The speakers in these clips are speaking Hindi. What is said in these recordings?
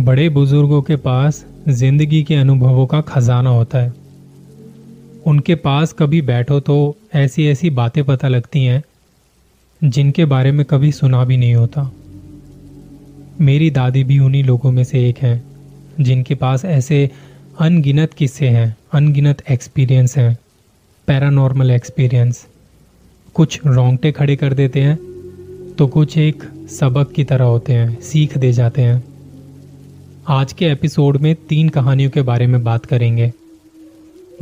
बड़े बुज़ुर्गों के पास ज़िंदगी के अनुभवों का खजाना होता है। उनके पास कभी बैठो तो ऐसी ऐसी बातें पता लगती हैं, जिनके बारे में कभी सुना भी नहीं होता। मेरी दादी भी उन्हीं लोगों में से एक हैं, जिनके पास ऐसे अनगिनत किस्से हैं, अनगिनत एक्सपीरियंस हैं पैरानॉर्मल एक्सपीरियंस कुछ रोंगटे खड़े कर देते हैं तो कुछ एक सबक की तरह होते हैं, सीख दे जाते हैं। आज के एपिसोड में तीन कहानियों के बारे में बात करेंगे।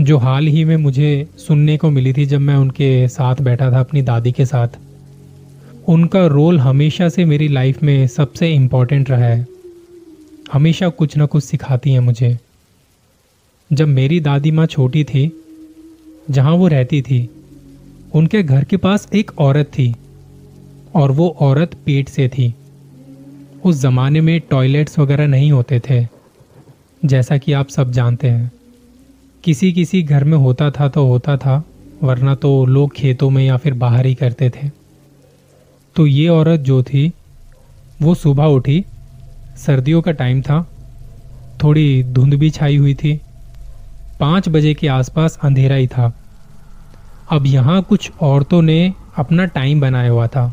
जो हाल ही में मुझे सुनने को मिली थी जब मैं उनके साथ बैठा था अपनी दादी के साथ। उनका रोल हमेशा से मेरी लाइफ में सबसे इंपॉर्टेंट रहा है। हमेशा कुछ ना कुछ सिखाती हैं मुझे। जब मेरी दादी माँ छोटी थी, जहाँ वो रहती थी, उनके घर के पास एक औरत थी और वो औरत पेट से थी। उस ज़माने में टॉयलेट्स वगैरह नहीं होते थे, जैसा कि आप सब जानते हैं। किसी किसी घर में होता था तो होता था, वरना तो लोग खेतों में या फिर बाहर ही करते थे। तो ये औरत जो थी, वो सुबह उठी, सर्दियों का टाइम था, थोड़ी धुंध भी छाई हुई थी। पाँच बजे के आसपास अंधेरा ही था। अब यहाँ कुछ औरतों ने अपना टाइम बनाया हुआ था,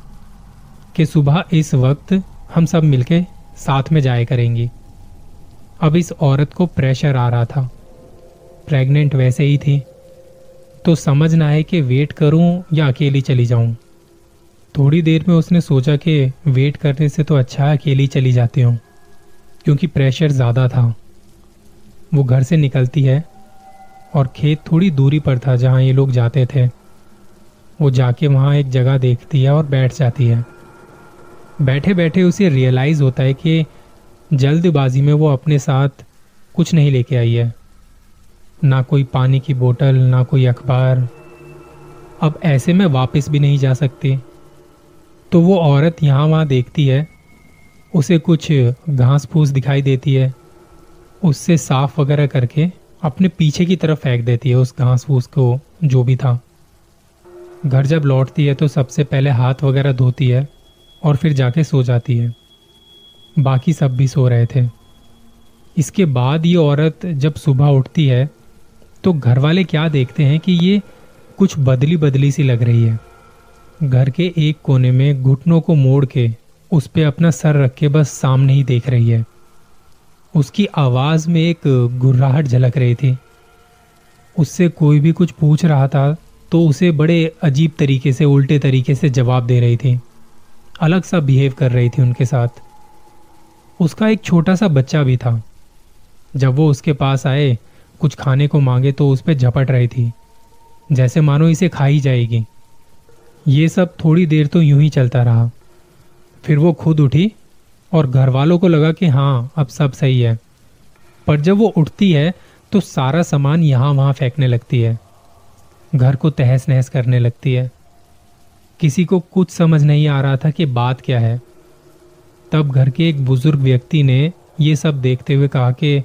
कि सुबह इस वक्त हम सब मिलके साथ में जाए करेंगी। अब इस औरत को प्रेशर आ रहा था। प्रेग्नेंट वैसे ही थी। तो समझ ना आए कि वेट करूँ या अकेली चली जाऊँ। थोड़ी देर में उसने सोचा कि वेट करने से तो अच्छा है अकेली चली जाती हूँ, क्योंकि प्रेशर ज़्यादा था। वो घर से निकलती है और खेत थोड़ी दूरी पर था जहाँ ये लोग जाते थे। वो जाके वहाँ एक जगह देखती है और बैठ जाती है। बैठे बैठे उसे रियलाइज़ होता है कि जल्दबाजी में वो अपने साथ कुछ नहीं लेके आई है। ना कोई पानी की बोतल, ना कोई अखबार। अब ऐसे में वापस भी नहीं जा सकती। तो वो औरत यहाँ वहाँ देखती है, उसे कुछ घास फूस दिखाई देती है, उससे साफ़ वगैरह करके अपने पीछे की तरफ़ फेंक देती है उस घास फूस को, जो भी था। घर जब लौटती है तो सबसे पहले हाथ वगैरह धोती है। और फिर जाके सो जाती है। बाकी सब भी सो रहे थे। इसके बाद ये औरत जब सुबह उठती है तो घर वाले क्या देखते हैं कि ये कुछ बदली बदली सी लग रही है। घर के एक कोने में घुटनों को मोड़ के उस पर अपना सर रख के बस सामने ही देख रही है। उसकी आवाज़ में एक गुर्राहट झलक रही थी। उससे कोई भी कुछ पूछ रहा था तो उसे बड़े अजीब तरीके से, उल्टे तरीके से जवाब दे रही थी। अलग सा बिहेव कर रही थी उनके साथ। उसका एक छोटा सा बच्चा भी था। जब वो उसके पास आए, कुछ खाने को मांगे तो उस पर झपट रही थी। जैसे मानो इसे खाई जाएगी। ये सब थोड़ी देर तो यूँ ही चलता रहा। फिर वो खुद उठी और घर वालों को लगा कि हाँ अब सब सही है। पर जब वो उठती है तो सारा सामान यहाँ वहाँ फेंकने लगती है। घर को तहस नहस करने लगती है। किसी को कुछ समझ नहीं आ रहा था कि बात क्या है। तब घर के एक बुज़ुर्ग व्यक्ति ने ये सब देखते हुए कहा कि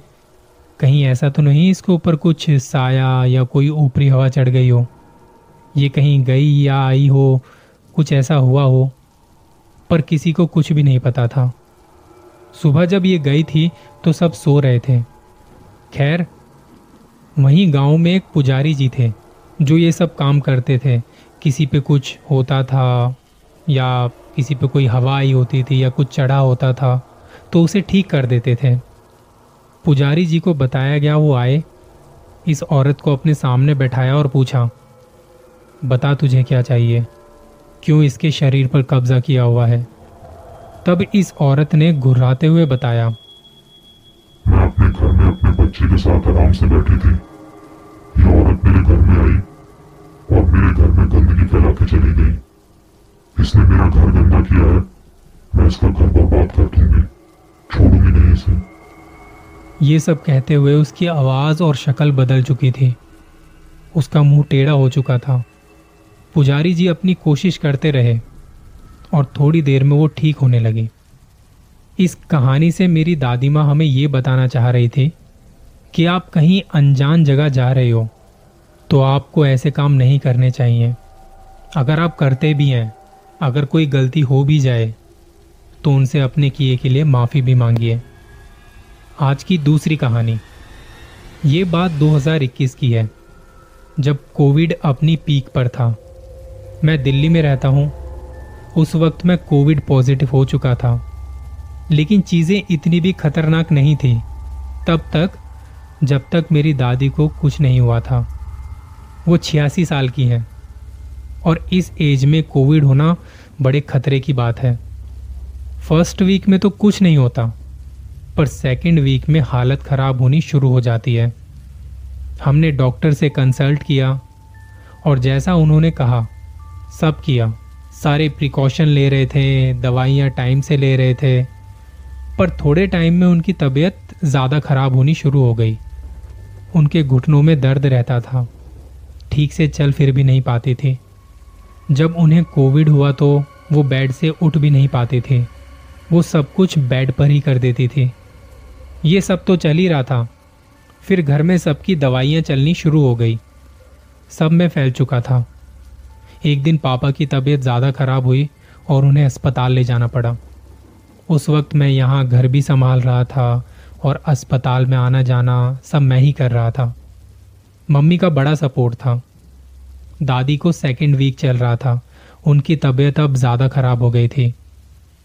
कहीं ऐसा तो नहीं इसके ऊपर कुछ साया या कोई ऊपरी हवा चढ़ गई हो? ये कहीं गई या आई हो? कुछ ऐसा हुआ हो? पर किसी को कुछ भी नहीं पता था। सुबह जब ये गई थी तो सब सो रहे थे। खैर, वहीं गाँव में एक पुजारी जी थे, जो ये सब काम करते थे। किसी पे कुछ होता था या किसी पे कोई हवा आई होती थी या कुछ चढ़ा होता था तो उसे ठीक कर देते थे। पुजारी जी को बताया गया, वो आए, इस औरत को अपने सामने बैठाया और पूछा, बता तुझे क्या चाहिए? क्यों इसके शरीर पर कब्जा किया हुआ है? तब इस औरत ने घुर्राते हुए बताया, मैं अपने घर में अपने बच्चे के साथ आराम से बैठी थी ये औरत मेरे घर में आई और मेरे घर में गंदगी फैला के चली गई इसने मेरा घर गंदा किया है मैं इसका घर बर्बाद कर दूँगी। छोड़ूँगी नहीं इसे ये सब कहते हुए उसकी आवाज़ और शक्ल बदल चुकी थी। उसका मुँह टेढ़ा हो चुका था। पुजारी जी अपनी कोशिश करते रहे और थोड़ी देर में वो ठीक होने लगी। इस कहानी से मेरी दादी माँ हमें ये बताना चाह रही थी कि आप कहीं अनजान जगह जा रहे हो तो आपको ऐसे काम नहीं करने चाहिए। अगर आप करते भी हैं, अगर कोई गलती हो भी जाए तो उनसे अपने किए के लिए माफ़ी भी मांगिए आज की दूसरी कहानी। ये बात 2021 की है, जब कोविड अपनी पीक पर था। मैं दिल्ली में रहता हूँ। उस वक्त मैं कोविड पॉजिटिव हो चुका था। लेकिन चीज़ें इतनी भी खतरनाक नहीं थी, तब तक, जब तक मेरी दादी को कुछ नहीं हुआ था। वो छियासी साल की हैं। और इस एज में कोविड होना बड़े खतरे की बात है। फ़र्स्ट वीक में तो कुछ नहीं होता, पर सेकेंड वीक में हालत ख़राब होनी शुरू हो जाती है। हमने डॉक्टर से कंसल्ट किया और जैसा उन्होंने कहा, सब किया। सारे प्रिकॉशन ले रहे थे, दवाइयाँ टाइम से ले रहे थे, पर थोड़े टाइम में उनकी तबीयत ज़्यादा ख़राब होनी शुरू हो गई। उनके घुटनों में दर्द रहता था। ठीक से चल फिर भी नहीं पाती थी। जब उन्हें कोविड हुआ तो वो बेड से उठ भी नहीं पाती थी। वो सब कुछ बेड पर ही कर देती थी। ये सब तो चल ही रहा था। फिर घर में सबकी दवाइयाँ चलनी शुरू हो गई। सब में फैल चुका था। एक दिन पापा की तबीयत ज़्यादा खराब हुई और उन्हें अस्पताल ले जाना पड़ा। उस वक्त मैं यहाँ घर भी संभाल रहा था और अस्पताल में आना जाना सब मैं ही कर रहा था। मम्मी का बड़ा सपोर्ट था। दादी को सेकेंड वीक चल रहा था। उनकी तबीयत अब ज़्यादा खराब हो गई थी।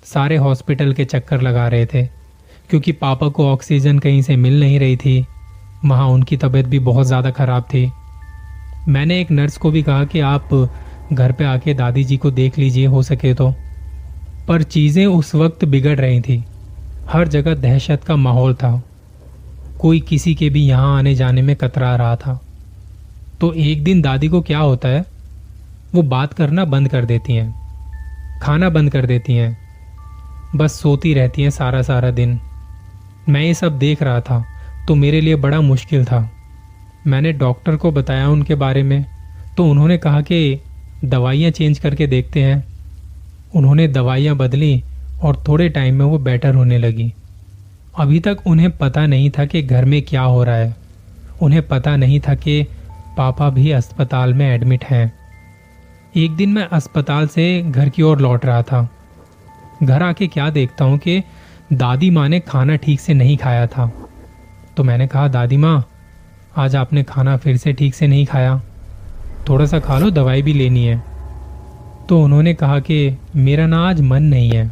सारे हॉस्पिटल के चक्कर लगा रहे थे, क्योंकि पापा को ऑक्सीजन कहीं से मिल नहीं रही थी। वहाँ उनकी तबीयत भी बहुत ज़्यादा ख़राब थी। मैंने एक नर्स को भी कहा कि आप घर पे आके दादी जी को देख लीजिए, हो सके तो। पर चीज़ें उस वक्त बिगड़ रही थी। हर जगह दहशत का माहौल था। कोई किसी के भी यहाँ आने जाने में कतरा रहा था। तो एक दिन दादी को क्या होता है? वो बात करना बंद कर देती हैं। खाना बंद कर देती हैं। बस सोती रहती हैं सारा सारा दिन। मैं ये सब देख रहा था तो मेरे लिए बड़ा मुश्किल था। मैंने डॉक्टर को बताया उनके बारे में तो उन्होंने कहा कि दवाइयाँ चेंज करके देखते हैं। उन्होंने दवाइयाँ बदली और थोड़े टाइम में वो बेटर होने लगी। अभी तक उन्हें पता नहीं था कि घर में क्या हो रहा है। उन्हें पता नहीं था कि पापा भी अस्पताल में एडमिट हैं। एक दिन मैं अस्पताल से घर की ओर लौट रहा था। घर आके क्या देखता हूँ कि दादी माँ ने खाना ठीक से नहीं खाया था। तो मैंने कहा, दादी माँ, आज आपने खाना फिर से ठीक से नहीं खाया। थोड़ा सा खा लो, दवाई भी लेनी है। तो उन्होंने कहा कि, मेरा ना आज मन नहीं है,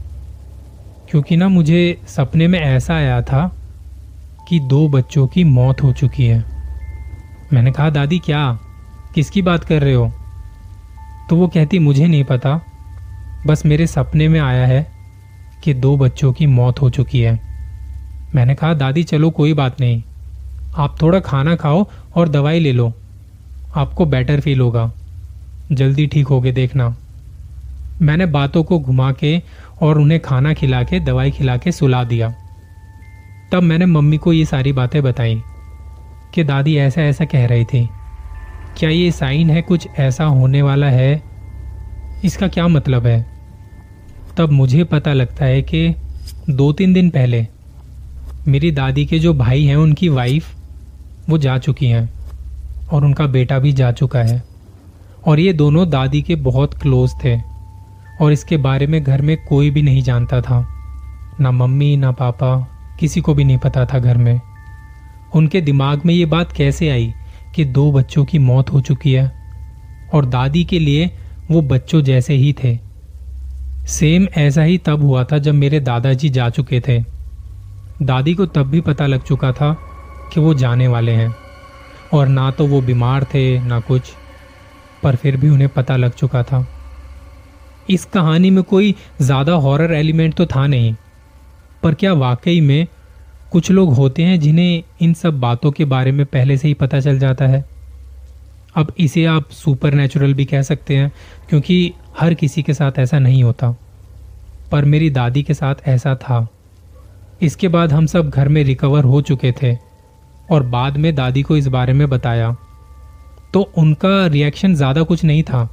क्योंकि ना मुझे सपने में ऐसा आया था कि दो बच्चों की मौत हो चुकी है। मैंने कहा, दादी, क्या? किसकी बात कर रहे हो? तो वो कहती, मुझे नहीं पता। बस मेरे सपने में आया है कि दो बच्चों की मौत हो चुकी है। मैंने कहा, दादी, चलो, कोई बात नहीं। आप थोड़ा खाना खाओ और दवाई ले लो। आपको बेटर फील होगा। जल्दी ठीक होगे देखना। मैंने बातों को घुमा के और उन्हें खाना खिला के, दवाई खिला के सुला दिया। तब मैंने मम्मी को ये सारी बातें बताई कि, दादी ऐसा ऐसा कह रही थी। क्या ये साइन है? कुछ ऐसा होने वाला है? इसका क्या मतलब है? तब मुझे पता लगता है कि दो तीन दिन पहले मेरी दादी के जो भाई हैं, उनकी वाइफ वो जा चुकी हैं और उनका बेटा भी जा चुका है। और ये दोनों दादी के बहुत क्लोज थे और इसके बारे में घर में कोई भी नहीं जानता था। ना मम्मी, ना पापा, किसी को भी नहीं पता था घर में। उनके दिमाग में ये बात कैसे आई कि दो बच्चों की मौत हो चुकी है और दादी के लिए वो बच्चों जैसे ही थे। सेम ऐसा ही तब हुआ था जब मेरे दादाजी जा चुके थे। दादी को तब भी पता लग चुका था कि वो जाने वाले हैं। और ना तो वो बीमार थे, ना कुछ, पर फिर भी उन्हें पता लग चुका था। इस कहानी में कोई ज़्यादा हॉरर एलिमेंट तो था नहीं, पर क्या वाकई में कुछ लोग होते हैं जिन्हें इन सब बातों के बारे में पहले से ही पता चल जाता है? अब इसे आप सुपर नेचुरल भी कह सकते हैं, क्योंकि हर किसी के साथ ऐसा नहीं होता। पर मेरी दादी के साथ ऐसा था। इसके बाद हम सब घर में रिकवर हो चुके थे, और बाद में दादी को इस बारे में बताया। तो उनका रिएक्शन ज़्यादा कुछ नहीं था।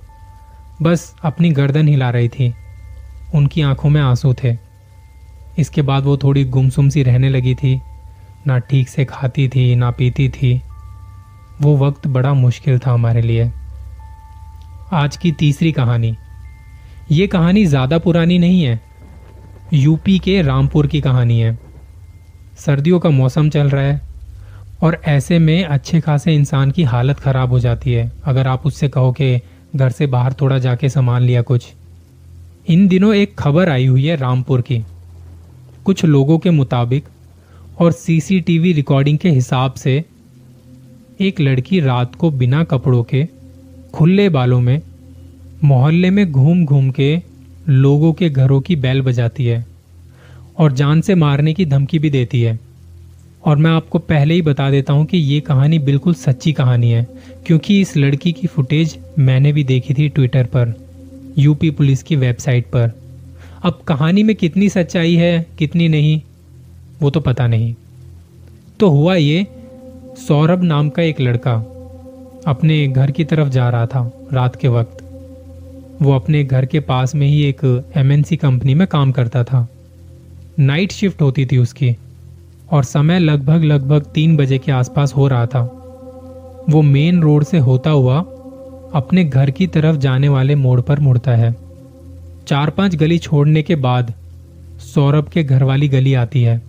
बस अपनी गर्दन हिला रही थी। उनकी आँखों में आँसू थे। इसके बाद वो थोड़ी गुमसुम सी रहने लगी थी। ना ठीक से खाती थी, ना पीती थी। वो वक्त बड़ा मुश्किल था हमारे लिए। आज की तीसरी कहानी। ये कहानी ज़्यादा पुरानी नहीं है। यूपी के रामपुर की कहानी है। सर्दियों का मौसम चल रहा है और ऐसे में अच्छे खासे इंसान की हालत ख़राब हो जाती है। अगर आप उससे कहो कि घर से बाहर थोड़ा जाके सामान लिया कुछ। इन दिनों एक खबर आई हुई है रामपुर की। कुछ लोगों के मुताबिक और सीसीटीवी रिकॉर्डिंग के हिसाब से एक लड़की रात को बिना कपड़ों के खुले बालों में मोहल्ले में घूम घूम के लोगों के घरों की बैल बजाती है और जान से मारने की धमकी भी देती है। और मैं आपको पहले ही बता देता हूँ कि ये कहानी बिल्कुल सच्ची कहानी है, क्योंकि इस लड़की की फुटेज मैंने भी देखी थी ट्विटर पर, यूपी पुलिस की वेबसाइट पर। अब कहानी में कितनी सच्चाई है, कितनी नहीं, वो तो पता नहीं। तो हुआ ये सौरभ नाम का एक लड़का अपने घर की तरफ़ जा रहा था रात के वक्त। वो अपने घर के पास में ही एक एमएनसी कंपनी में काम करता था। नाइट शिफ्ट होती थी उसकी और समय लगभग लगभग तीन बजे के आसपास हो रहा था। वो मेन रोड से होता हुआ अपने घर की तरफ़ जाने वाले मोड़ पर मुड़ता है। चार पाँच गली छोड़ने के बाद सौरभ के घर वाली गली आती है।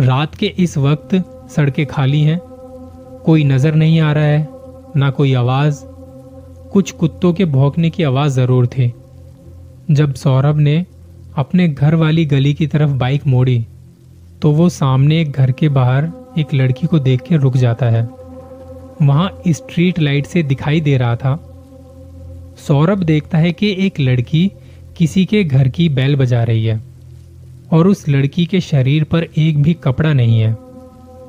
रात के इस वक्त सड़कें खाली हैं कोई नज़र नहीं आ रहा है, ना कोई आवाज़। कुछ कुत्तों के भौंकने की आवाज़ ज़रूर थी। जब सौरभ ने अपने घर वाली गली की तरफ़ बाइक मोड़ी तो वो सामने एक घर के बाहर एक लड़की को देख के रुक जाता है। वहाँ स्ट्रीट लाइट से दिखाई दे रहा था। सौरभ देखता है कि एक लड़की किसी के घर की बैल बजा रही है, और उस लड़की के शरीर पर एक भी कपड़ा नहीं है।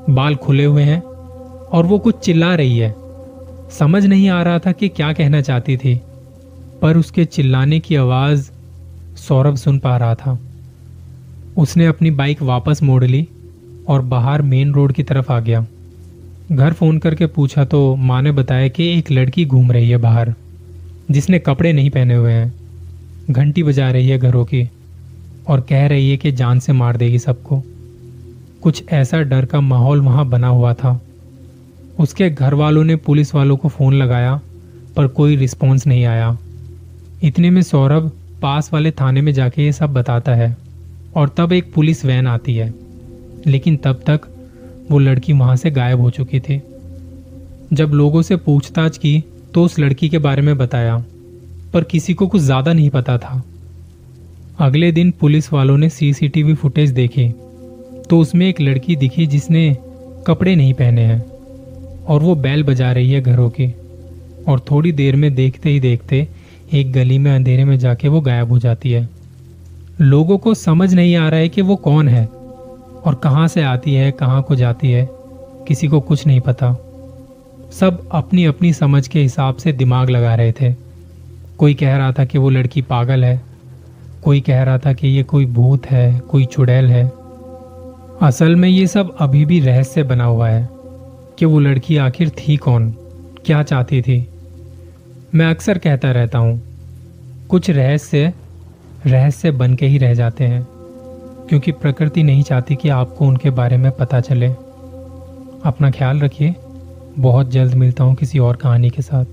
बाल खुले हुए हैं और वो कुछ चिल्ला रही है। समझ नहीं आ रहा था कि क्या कहना चाहती थी, पर उसके चिल्लाने की आवाज़ सौरभ सुन पा रहा था। उसने अपनी बाइक वापस मोड़ ली और बाहर मेन रोड की तरफ़ आ गया। घर फ़ोन करके पूछा तो माँ ने बताया कि एक लड़की घूम रही है बाहर, जिसने कपड़े नहीं पहने हुए हैं। घंटी बजा रही है घरों की और कह रही है कि जान से मार देगी सबको। कुछ ऐसा डर का माहौल वहाँ बना हुआ था। उसके घर वालों ने पुलिस वालों को फ़ोन लगाया, पर कोई रिस्पॉन्स नहीं आया। इतने में सौरभ पास वाले थाने में जाके ये सब बताता है, और तब एक पुलिस वैन आती है। लेकिन तब तक वो लड़की वहाँ से गायब हो चुकी थी। जब लोगों से पूछताछ की तो उस लड़की के बारे में बताया, पर किसी को कुछ ज़्यादा नहीं पता था। अगले दिन पुलिस वालों ने सीसीटीवी फुटेज देखी तो उसमें एक लड़की दिखी जिसने कपड़े नहीं पहने हैं। और वो बैल बजा रही है घरों की। और थोड़ी देर में देखते ही देखते एक गली में अंधेरे में जाके वो गायब हो जाती है। लोगों को समझ नहीं आ रहा है कि वो कौन है और कहाँ से आती है, कहाँ को जाती है, किसी को कुछ नहीं पता। सब अपनी अपनी समझ के हिसाब से दिमाग लगा रहे थे। कोई कह रहा था कि वो लड़की पागल है, कोई कह रहा था कि ये कोई भूत है, कोई चुड़ैल है। असल में ये सब अभी भी रहस्य बना हुआ है। कि वो लड़की आखिर थी कौन? क्या चाहती थी? मैं अक्सर कहता रहता हूँ, कुछ रहस्य रहस्य बन के ही रह जाते हैं, क्योंकि प्रकृति नहीं चाहती कि आपको उनके बारे में पता चले। अपना ख्याल रखिए, बहुत जल्द मिलता हूँ किसी और कहानी के साथ।